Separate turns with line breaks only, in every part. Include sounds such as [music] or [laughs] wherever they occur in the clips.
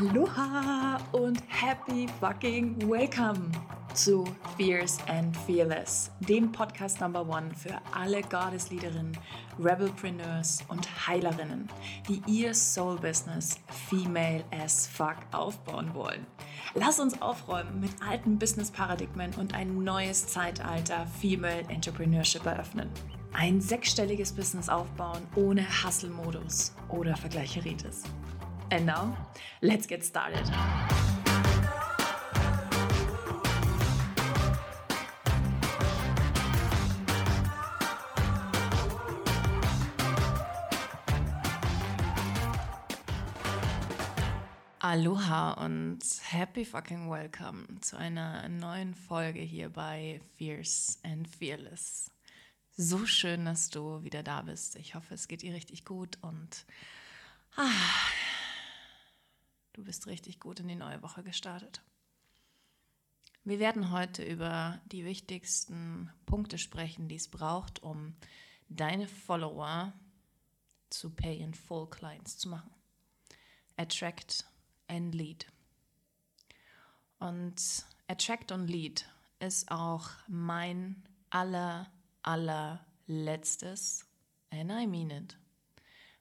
Aloha und happy fucking welcome zu Fierce and Fearless, dem Podcast Number One für alle Goddess-Leaderinnen, Rebelpreneurs und Heilerinnen, die ihr Soul-Business female as fuck aufbauen wollen. Lass uns aufräumen mit alten Business-Paradigmen und ein neues Zeitalter Female Entrepreneurship eröffnen. Ein sechsstelliges Business aufbauen ohne Hustle-Modus oder Vergleicheritis. And now, let's get started. Aloha und happy fucking welcome zu einer neuen Folge hier bei Fierce and Fearless. So schön, dass du wieder da bist. Ich hoffe, es geht dir richtig gut und ah, Du bist richtig gut in die neue Woche gestartet. Wir werden heute über die wichtigsten Punkte sprechen, die es braucht, um deine Follower zu Pay in Full Clients zu machen. Attract and Lead. Und Attract und Lead ist auch mein aller, allerletztes, and I mean it,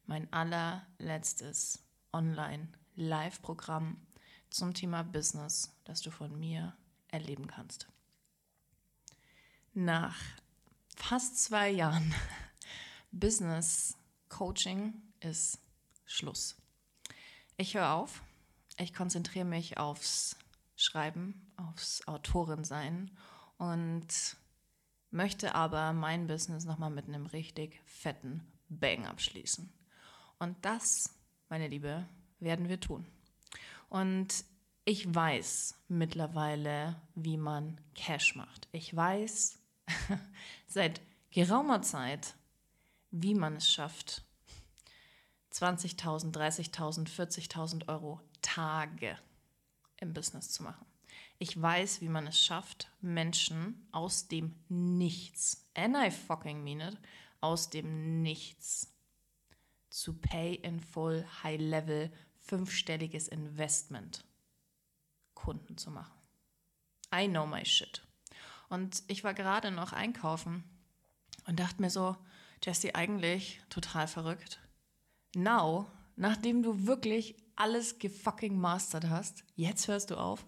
mein allerletztes Online Live-Programm zum Thema Business, das du von mir erleben kannst. Nach fast zwei Jahren [laughs] Business Coaching ist Schluss. Ich höre auf. Ich konzentriere mich aufs Schreiben, aufs Autorensein und möchte aber mein Business nochmal mit einem richtig fetten Bang abschließen. Und das, meine Liebe, werden wir tun. Und ich weiß mittlerweile, wie man Cash macht. Ich weiß [laughs] seit geraumer Zeit, wie man es schafft, 20.000, 30.000, 40.000 Euro Tage im Business zu machen. Ich weiß, wie man es schafft, Menschen aus dem Nichts, and I fucking mean it, aus dem Nichts zu Pay in Full High Level fünfstelliges Investment Kunden zu machen. I know my shit. Und ich war gerade noch einkaufen und dachte mir so, Jesse, eigentlich total verrückt. Now, nachdem du wirklich alles gefucking mastered hast, jetzt hörst du auf.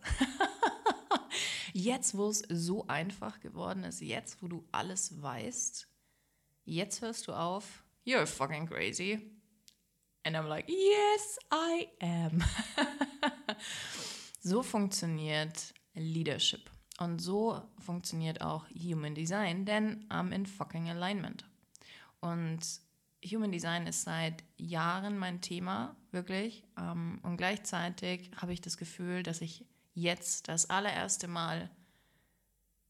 [laughs] jetzt, wo es so einfach geworden ist, jetzt, wo du alles weißt, jetzt hörst du auf. You're fucking crazy. And I'm like, yes, I am. [laughs] so funktioniert Leadership. Und so funktioniert auch Human Design, denn I'm in fucking alignment. Und Human Design ist seit Jahren mein Thema, wirklich. Ähm, und gleichzeitig habe ich das Gefühl, dass ich jetzt das allererste Mal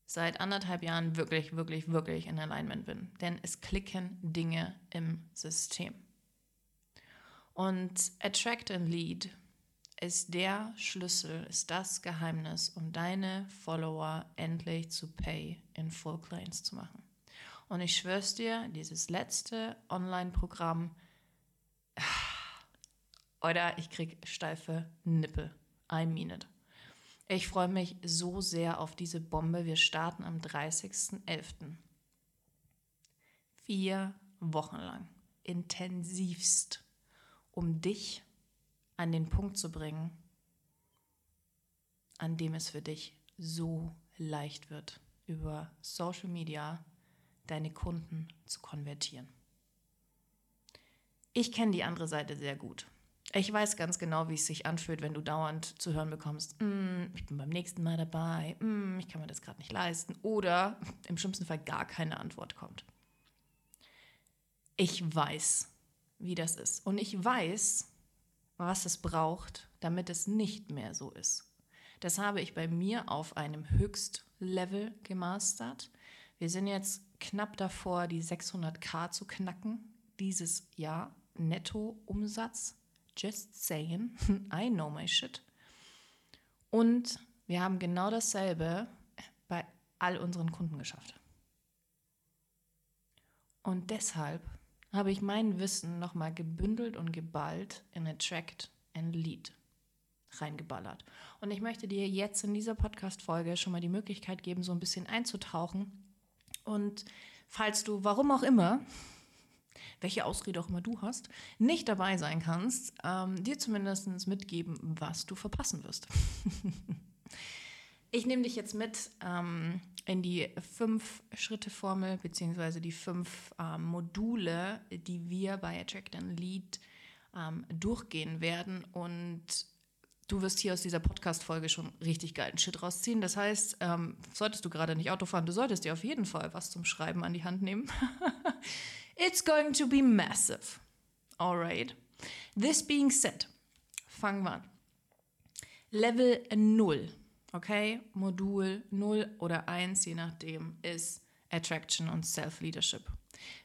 seit anderthalb Jahren wirklich, wirklich, wirklich in Alignment bin. Denn es klicken Dinge im System. Und Attract and Lead ist der Schlüssel, ist das Geheimnis, um deine Follower endlich zu Pay in Full Clients zu machen. Und ich schwör's dir, dieses letzte Online-Programm, oder ich krieg steife Nippel. I mean it. Ich freue mich so sehr auf diese Bombe. Wir starten am 30.11. Vier Wochen lang. Intensivst um dich an den Punkt zu bringen, an dem es für dich so leicht wird, über Social Media deine Kunden zu konvertieren. Ich kenne die andere Seite sehr gut. Ich weiß ganz genau, wie es sich anfühlt, wenn du dauernd zu hören bekommst, mm, ich bin beim nächsten Mal dabei, mm, ich kann mir das gerade nicht leisten oder im schlimmsten Fall gar keine Antwort kommt. Ich weiß, wie das ist. Und ich weiß, was es braucht, damit es nicht mehr so ist. Das habe ich bei mir auf einem Höchstlevel gemastert. Wir sind jetzt knapp davor, die 600k zu knacken dieses Jahr. Netto-Umsatz. Just saying. [laughs] I know my shit. Und wir haben genau dasselbe bei all unseren Kunden geschafft. Und deshalb habe ich mein Wissen nochmal gebündelt und geballt in Attract and Lead. reingeballert. Und ich möchte dir jetzt in dieser Podcast-Folge schon mal die Möglichkeit geben, so ein bisschen einzutauchen. Und falls du, warum auch immer, [laughs] welche Ausrede auch immer du hast, nicht dabei sein kannst, ähm, dir zumindest mitgeben, was du verpassen wirst. [laughs] ich nehme dich jetzt mit ähm, in die Fünf-Schritte-Formel beziehungsweise die fünf ähm, Module, die wir bei Attract and Lead ähm, durchgehen werden und du wirst hier aus dieser Podcast-Folge schon richtig geilen Shit rausziehen. Das heißt, ähm, solltest du gerade nicht Auto fahren, du solltest dir auf jeden Fall was zum Schreiben an die Hand nehmen. [laughs] It's going to be massive. Alright. This being said, fangen wir an. Level 0, okay? Modul 0 oder 1, je nachdem, ist Attraction und Self-Leadership.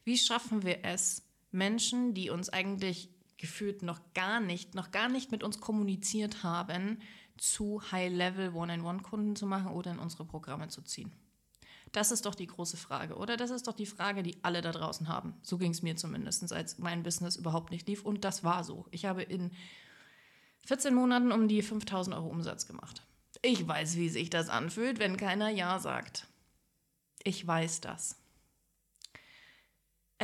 Wie schaffen wir es, Menschen, die uns eigentlich gefühlt noch gar nicht, noch gar nicht mit uns kommuniziert haben, zu High-Level One-on-One-Kunden zu machen oder in unsere Programme zu ziehen? Das ist doch die große Frage, oder? Das ist doch die Frage, die alle da draußen haben. So ging es mir zumindest, als mein Business überhaupt nicht lief. Und das war so. Ich habe in 14 Monaten um die 5000 Euro Umsatz gemacht. Ich weiß, wie sich das anfühlt, wenn keiner Ja sagt. Ich weiß das.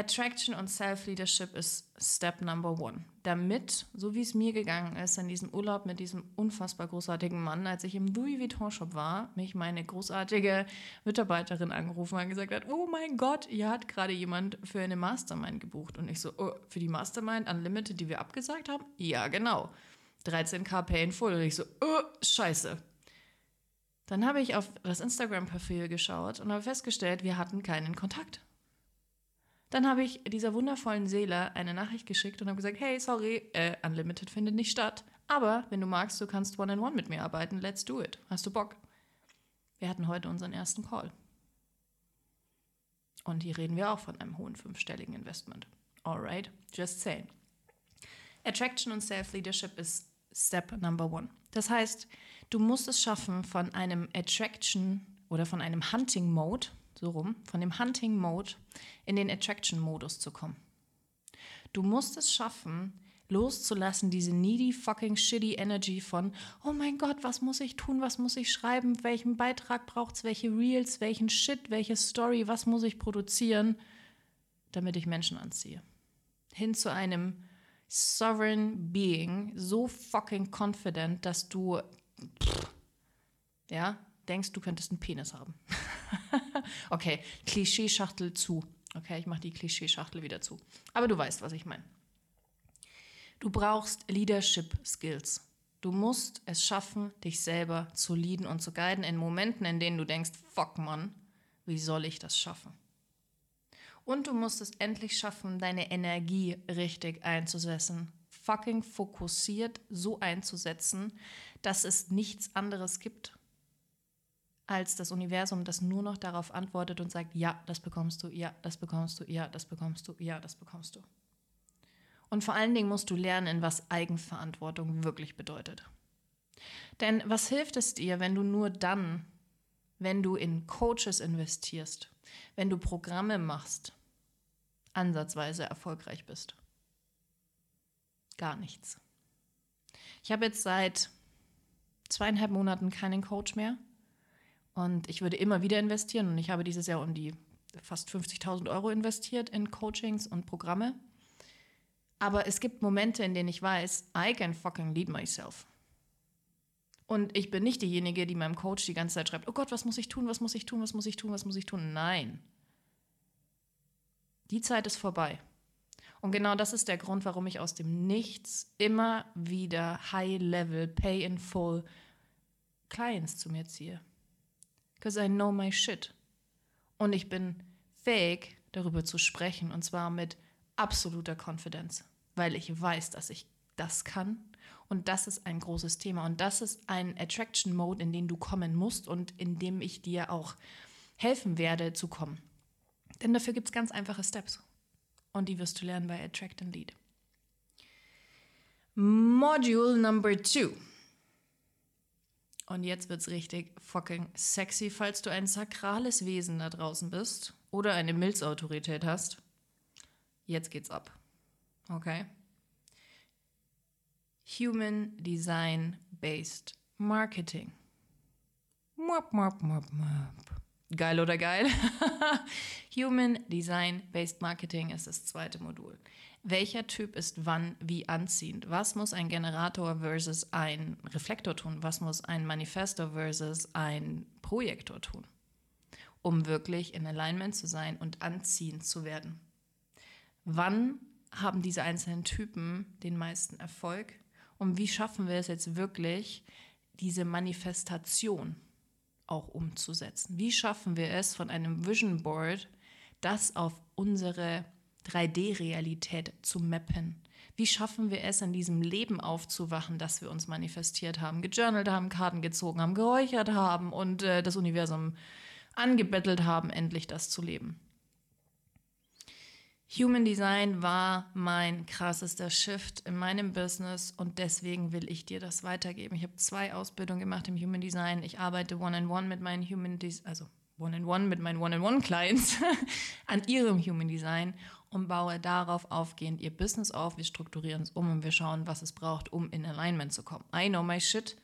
Attraction und Self-Leadership ist Step Number One. Damit, so wie es mir gegangen ist, in diesem Urlaub mit diesem unfassbar großartigen Mann, als ich im Louis Vuitton Shop war, mich meine großartige Mitarbeiterin angerufen und gesagt hat, oh mein Gott, ihr hat gerade jemand für eine Mastermind gebucht. Und ich so, oh, für die Mastermind Unlimited, die wir abgesagt haben? Ja, genau. 13k Pay in Full. Und ich so, oh, scheiße. Dann habe ich auf das Instagram-Profil geschaut und habe festgestellt, wir hatten keinen Kontakt. Dann habe ich dieser wundervollen Seele eine Nachricht geschickt und habe gesagt, hey, sorry, äh, Unlimited findet nicht statt. Aber wenn du magst, du kannst One-on-One -on -one mit mir arbeiten. Let's do it. Hast du Bock? Wir hatten heute unseren ersten Call. Und hier reden wir auch von einem hohen fünfstelligen Investment. Alright, just saying. Attraction und Self-Leadership ist Step Number One. Das heißt, du musst es schaffen, von einem Attraction oder von einem Hunting Mode so rum, von dem Hunting Mode in den Attraction Modus zu kommen. Du musst es schaffen, loszulassen, diese needy fucking shitty Energy von, oh mein Gott, was muss ich tun, was muss ich schreiben, welchen Beitrag braucht es, welche Reels, welchen Shit, welche Story, was muss ich produzieren, damit ich Menschen anziehe. Hin zu einem sovereign Being, so fucking confident, dass du, ja, denkst, du könntest einen Penis haben. [laughs] okay, Klischeeschachtel zu. Okay, ich mache die Klischeeschachtel wieder zu. Aber du weißt, was ich meine. Du brauchst Leadership Skills. Du musst es schaffen, dich selber zu leaden und zu guiden in Momenten, in denen du denkst, fuck man, wie soll ich das schaffen? Und du musst es endlich schaffen, deine Energie richtig einzusetzen. Fucking fokussiert so einzusetzen, dass es nichts anderes gibt als das Universum, das nur noch darauf antwortet und sagt, ja, das bekommst du, ja, das bekommst du, ja, das bekommst du, ja, das bekommst du. Und vor allen Dingen musst du lernen, was Eigenverantwortung wirklich bedeutet. Denn was hilft es dir, wenn du nur dann, wenn du in Coaches investierst, wenn du Programme machst, ansatzweise erfolgreich bist? Gar nichts. Ich habe jetzt seit zweieinhalb Monaten keinen Coach mehr und ich würde immer wieder investieren. Und ich habe dieses Jahr um die fast 50.000 Euro investiert in Coachings und Programme. Aber es gibt Momente, in denen ich weiß, I can fucking lead myself. Und ich bin nicht diejenige, die meinem Coach die ganze Zeit schreibt, oh Gott, was muss ich tun, was muss ich tun, was muss ich tun, was muss ich tun. Nein. Die Zeit ist vorbei. Und genau das ist der Grund, warum ich aus dem Nichts immer wieder High-Level, Pay-in-Full Clients zu mir ziehe because I know my shit. Und ich bin fähig, darüber zu sprechen und zwar mit absoluter Konfidenz, weil ich weiß, dass ich das kann. Und das ist ein großes Thema. Und das ist ein Attraction Mode, in den du kommen musst und in dem ich dir auch helfen werde zu kommen. Denn dafür gibt es ganz einfache Steps. Und die wirst du lernen bei Attract and Lead. Module Number Two. Und jetzt wird's richtig fucking sexy, falls du ein sakrales Wesen da draußen bist oder eine Milzautorität hast. Jetzt geht's ab. Okay? Human Design Based Marketing. Mop, mop, mop, mop. Geil oder geil? [laughs] Human Design Based Marketing ist das zweite Modul. Welcher Typ ist wann wie anziehend? Was muss ein Generator versus ein Reflektor tun? Was muss ein Manifesto versus ein Projektor tun? Um wirklich in Alignment zu sein und anziehend zu werden. Wann haben diese einzelnen Typen den meisten Erfolg? Und wie schaffen wir es jetzt wirklich, diese Manifestation auch umzusetzen? Wie schaffen wir es von einem Vision Board, das auf unsere 3D-Realität zu mappen? Wie schaffen wir es, in diesem Leben aufzuwachen, das wir uns manifestiert haben, gejournalt haben, Karten gezogen haben, geräuchert haben und äh, das Universum angebettelt haben, endlich das zu leben? Human Design war mein krassester Shift in meinem Business und deswegen will ich dir das weitergeben. Ich habe zwei Ausbildungen gemacht im Human Design. Ich arbeite one-on-one mit meinen Human Design, also one-on-one mit meinen One-on-One-Clients [laughs] an ihrem Human Design und baue darauf aufgehend ihr Business auf. Wir strukturieren es um und wir schauen, was es braucht, um in Alignment zu kommen. I know my shit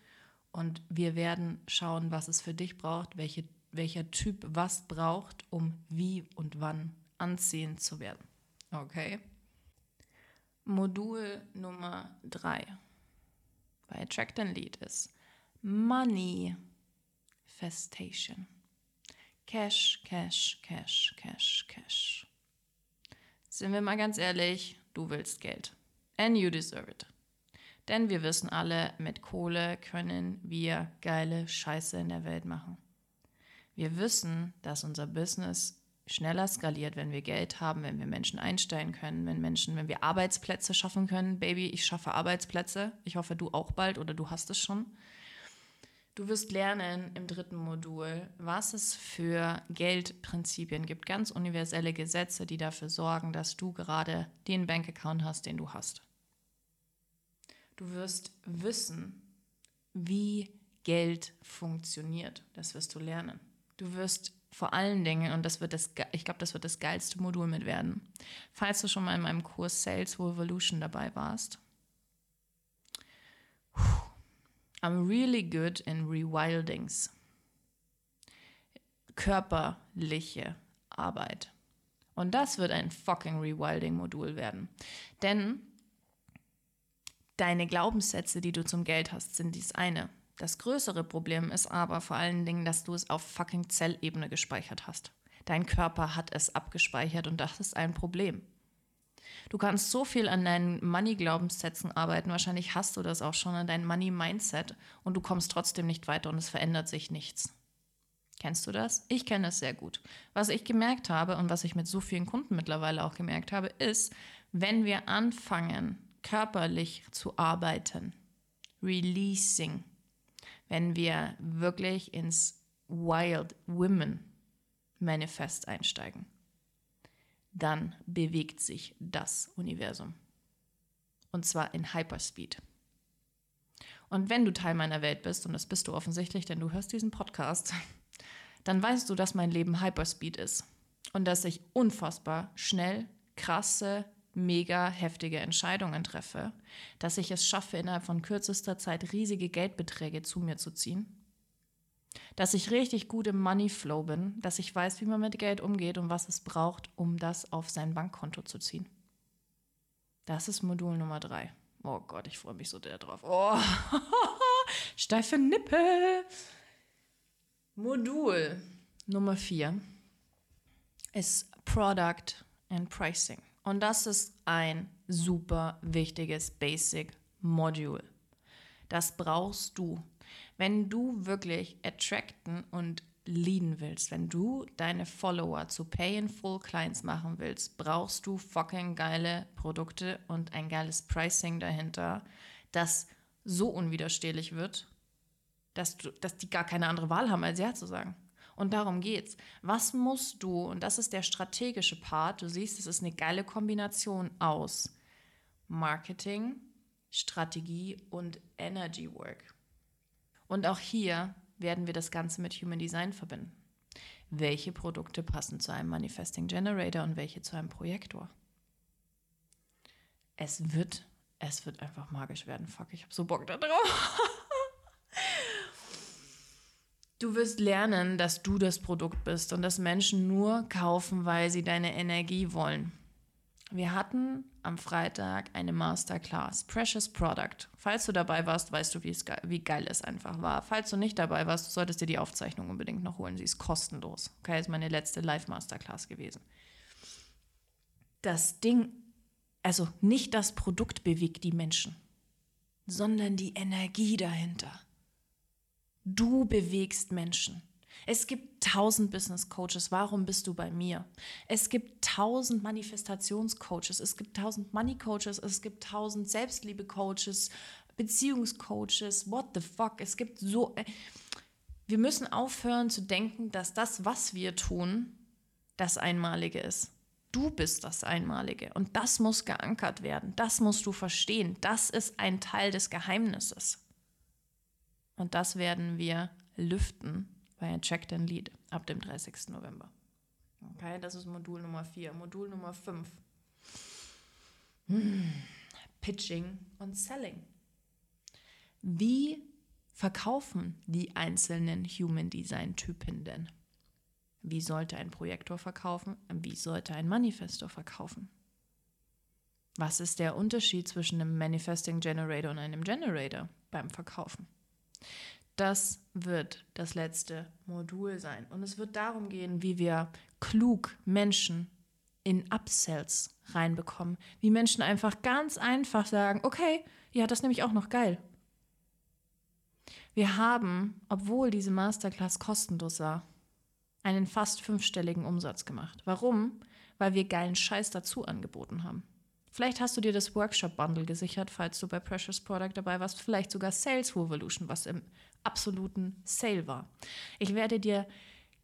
und wir werden schauen, was es für dich braucht, welche, welcher Typ was braucht, um wie und wann anziehend zu werden. Okay. Modul Nummer 3 bei Attract and Lead ist Money Festation. Cash, Cash, Cash, Cash, Cash. Sind wir mal ganz ehrlich, du willst Geld. And you deserve it. Denn wir wissen alle, mit Kohle können wir geile Scheiße in der Welt machen. Wir wissen, dass unser Business schneller skaliert, wenn wir Geld haben, wenn wir Menschen einstellen können, wenn Menschen, wenn wir Arbeitsplätze schaffen können. Baby, ich schaffe Arbeitsplätze. Ich hoffe, du auch bald oder du hast es schon. Du wirst lernen im dritten Modul, was es für Geldprinzipien gibt, ganz universelle Gesetze, die dafür sorgen, dass du gerade den Bankaccount hast, den du hast. Du wirst wissen, wie Geld funktioniert. Das wirst du lernen. Du wirst vor allen Dingen, und das wird das, ich glaube, das wird das geilste Modul mit werden, falls du schon mal in meinem Kurs Sales Revolution dabei warst. I'm really good in rewildings. Körperliche Arbeit. Und das wird ein fucking Rewilding-Modul werden. Denn deine Glaubenssätze, die du zum Geld hast, sind dies eine. Das größere Problem ist aber vor allen Dingen, dass du es auf fucking Zellebene gespeichert hast. Dein Körper hat es abgespeichert und das ist ein Problem. Du kannst so viel an deinen Money-Glaubenssätzen arbeiten, wahrscheinlich hast du das auch schon an deinem Money-Mindset und du kommst trotzdem nicht weiter und es verändert sich nichts. Kennst du das? Ich kenne es sehr gut. Was ich gemerkt habe und was ich mit so vielen Kunden mittlerweile auch gemerkt habe, ist, wenn wir anfangen, körperlich zu arbeiten, releasing, wenn wir wirklich ins Wild Women Manifest einsteigen, dann bewegt sich das Universum. Und zwar in Hyperspeed. Und wenn du Teil meiner Welt bist, und das bist du offensichtlich, denn du hörst diesen Podcast, [laughs] dann weißt du, dass mein Leben Hyperspeed ist. Und dass ich unfassbar schnell, krasse, mega heftige Entscheidungen treffe, dass ich es schaffe, innerhalb von kürzester Zeit riesige Geldbeträge zu mir zu ziehen, dass ich richtig gut im Money Flow bin, dass ich weiß, wie man mit Geld umgeht und was es braucht, um das auf sein Bankkonto zu ziehen. Das ist Modul Nummer drei. Oh Gott, ich freue mich so der drauf. Oh, [laughs] steife Nippel. Modul Nummer vier ist Product and Pricing. Und das ist ein super wichtiges Basic Module. Das brauchst du. Wenn du wirklich attracten und leaden willst, wenn du deine Follower zu Pay-in-Full Clients machen willst, brauchst du fucking geile Produkte und ein geiles Pricing dahinter, das so unwiderstehlich wird, dass, du, dass die gar keine andere Wahl haben, als Ja zu sagen. Und darum geht's. Was musst du, und das ist der strategische Part, du siehst, es ist eine geile Kombination aus Marketing, Strategie und Energy Work. Und auch hier werden wir das Ganze mit Human Design verbinden. Welche Produkte passen zu einem Manifesting Generator und welche zu einem Projektor? Es wird, es wird einfach magisch werden. Fuck, ich habe so Bock da drauf. [laughs] Du wirst lernen, dass du das Produkt bist und dass Menschen nur kaufen, weil sie deine Energie wollen. Wir hatten am Freitag eine Masterclass, Precious Product. Falls du dabei warst, weißt du, wie, geil es einfach war. Falls du nicht dabei warst, solltest du dir die Aufzeichnung unbedingt noch holen. Sie ist kostenlos. Okay, ist meine letzte Live-Masterclass gewesen. Das Ding, also nicht das Produkt bewegt die Menschen, sondern die Energie dahinter. Du bewegst Menschen. Es gibt tausend Business Coaches. Warum bist du bei mir? Es gibt tausend Manifestationscoaches. Es gibt tausend Money Coaches. Es gibt tausend Selbstliebe Coaches, Beziehungscoaches. What the fuck? Es gibt so. Äh, wir müssen aufhören zu denken, dass das, was wir tun, das Einmalige ist. Du bist das Einmalige und das muss geankert werden. Das musst du verstehen. Das ist ein Teil des Geheimnisses. Und das werden wir lüften bei Check Then Lead ab dem 30. November. Okay, das ist Modul Nummer 4. Modul Nummer 5. Hm. Pitching und Selling. Wie verkaufen die einzelnen Human Design Typen denn? Wie sollte ein Projektor verkaufen? Wie sollte ein Manifestor verkaufen? Was ist der Unterschied zwischen einem Manifesting Generator und einem Generator beim Verkaufen? Das wird das letzte Modul sein. Und es wird darum gehen, wie wir klug Menschen in Upsells reinbekommen. Wie Menschen einfach ganz einfach sagen, okay, ja, das nehme ich auch noch geil. Wir haben, obwohl diese Masterclass kostenlos war, einen fast fünfstelligen Umsatz gemacht. Warum? Weil wir geilen Scheiß dazu angeboten haben. Vielleicht hast du dir das Workshop-Bundle gesichert, falls du bei Precious Product dabei warst. Vielleicht sogar Sales Revolution, was im absoluten Sale war. Ich werde dir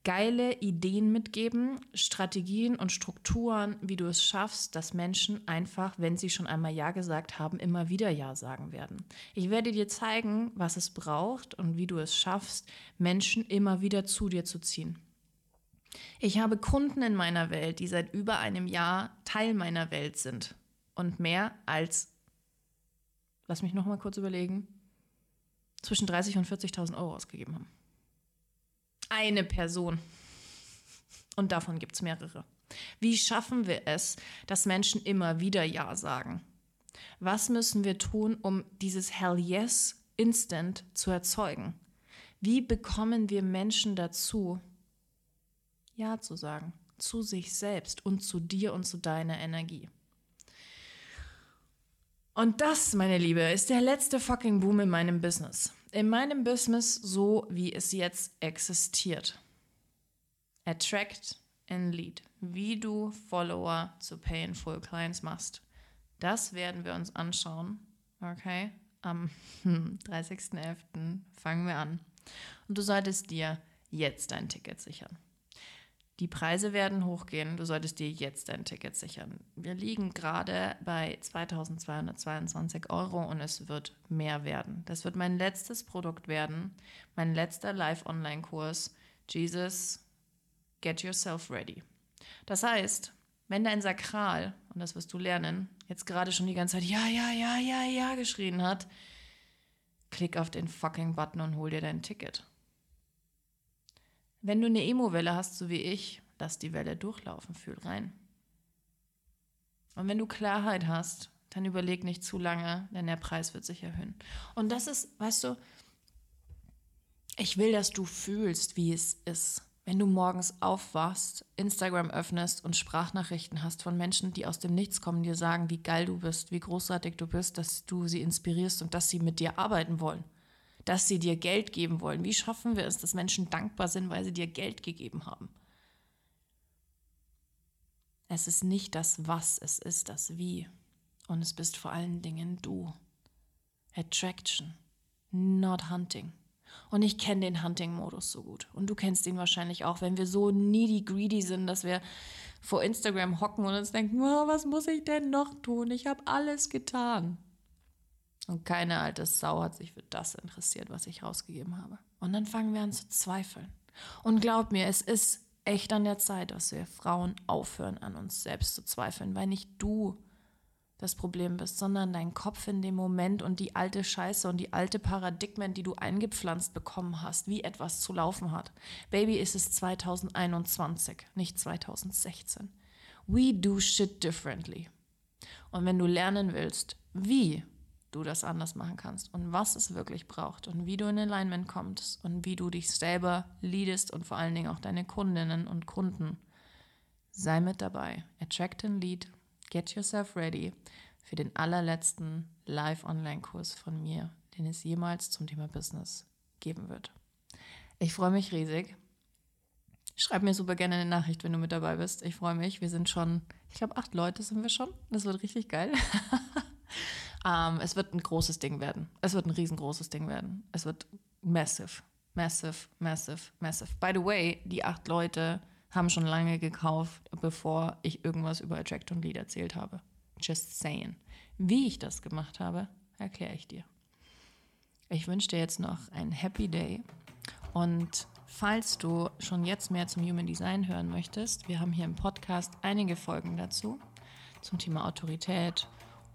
geile Ideen mitgeben, Strategien und Strukturen, wie du es schaffst, dass Menschen einfach, wenn sie schon einmal Ja gesagt haben, immer wieder Ja sagen werden. Ich werde dir zeigen, was es braucht und wie du es schaffst, Menschen immer wieder zu dir zu ziehen. Ich habe Kunden in meiner Welt, die seit über einem Jahr Teil meiner Welt sind und mehr als, lass mich noch mal kurz überlegen, zwischen 30 und 40.000 Euro ausgegeben haben. Eine Person. Und davon gibt es mehrere. Wie schaffen wir es, dass Menschen immer wieder Ja sagen? Was müssen wir tun, um dieses Hell Yes Instant zu erzeugen? Wie bekommen wir Menschen dazu, Ja zu sagen? Zu sich selbst und zu dir und zu deiner Energie. Und das, meine Liebe, ist der letzte fucking Boom in meinem Business. In meinem Business so, wie es jetzt existiert. Attract and Lead. Wie du Follower zu Pay in Full Clients machst. Das werden wir uns anschauen. Okay? Am [laughs] 30.11. fangen wir an. Und du solltest dir jetzt dein Ticket sichern. Die Preise werden hochgehen. Du solltest dir jetzt dein Ticket sichern. Wir liegen gerade bei 2222 Euro und es wird mehr werden. Das wird mein letztes Produkt werden, mein letzter Live-Online-Kurs. Jesus, get yourself ready. Das heißt, wenn dein Sakral, und das wirst du lernen, jetzt gerade schon die ganze Zeit ja, ja, ja, ja, ja geschrien hat, klick auf den fucking Button und hol dir dein Ticket. Wenn du eine Emo-Welle hast, so wie ich, lass die Welle durchlaufen, fühl rein. Und wenn du Klarheit hast, dann überleg nicht zu lange, denn der Preis wird sich erhöhen. Und das ist, weißt du, ich will, dass du fühlst, wie es ist. Wenn du morgens aufwachst, Instagram öffnest und Sprachnachrichten hast von Menschen, die aus dem Nichts kommen, dir sagen, wie geil du bist, wie großartig du bist, dass du sie inspirierst und dass sie mit dir arbeiten wollen dass sie dir Geld geben wollen. Wie schaffen wir es, dass Menschen dankbar sind, weil sie dir Geld gegeben haben? Es ist nicht das Was, es ist das Wie. Und es bist vor allen Dingen du. Attraction, not hunting. Und ich kenne den Hunting-Modus so gut. Und du kennst ihn wahrscheinlich auch, wenn wir so needy greedy sind, dass wir vor Instagram hocken und uns denken, oh, was muss ich denn noch tun? Ich habe alles getan. Und keine alte Sau hat sich für das interessiert, was ich rausgegeben habe. Und dann fangen wir an zu zweifeln. Und glaub mir, es ist echt an der Zeit, dass wir Frauen aufhören, an uns selbst zu zweifeln, weil nicht du das Problem bist, sondern dein Kopf in dem Moment und die alte Scheiße und die alte Paradigmen, die du eingepflanzt bekommen hast, wie etwas zu laufen hat. Baby, ist es 2021, nicht 2016. We do shit differently. Und wenn du lernen willst, wie du das anders machen kannst und was es wirklich braucht und wie du in Alignment kommst und wie du dich selber leadest und vor allen Dingen auch deine Kundinnen und Kunden, sei mit dabei. Attract and Lead Get Yourself Ready für den allerletzten Live-Online-Kurs von mir, den es jemals zum Thema Business geben wird. Ich freue mich riesig. Schreib mir super gerne eine Nachricht, wenn du mit dabei bist. Ich freue mich. Wir sind schon, ich glaube, acht Leute sind wir schon. Das wird richtig geil. [laughs] ähm, es wird ein großes Ding werden. Es wird ein riesengroßes Ding werden. Es wird massive, massive, massive, massive. By the way, die acht Leute haben schon lange gekauft, bevor ich irgendwas über Attract und Lead erzählt habe. Just saying. Wie ich das gemacht habe, erkläre ich dir. Ich wünsche dir jetzt noch einen Happy Day und falls du schon jetzt mehr zum Human Design hören möchtest, wir haben hier im Podcast einige Folgen dazu zum Thema Autorität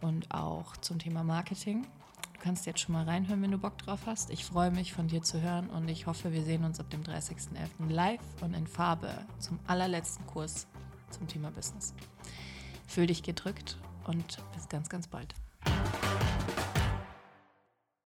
und auch zum Thema Marketing. Du kannst jetzt schon mal reinhören, wenn du Bock drauf hast. Ich freue mich, von dir zu hören und ich hoffe, wir sehen uns ab dem 30.11. live und in Farbe zum allerletzten Kurs zum Thema Business. Fühl dich gedrückt und bis ganz, ganz bald.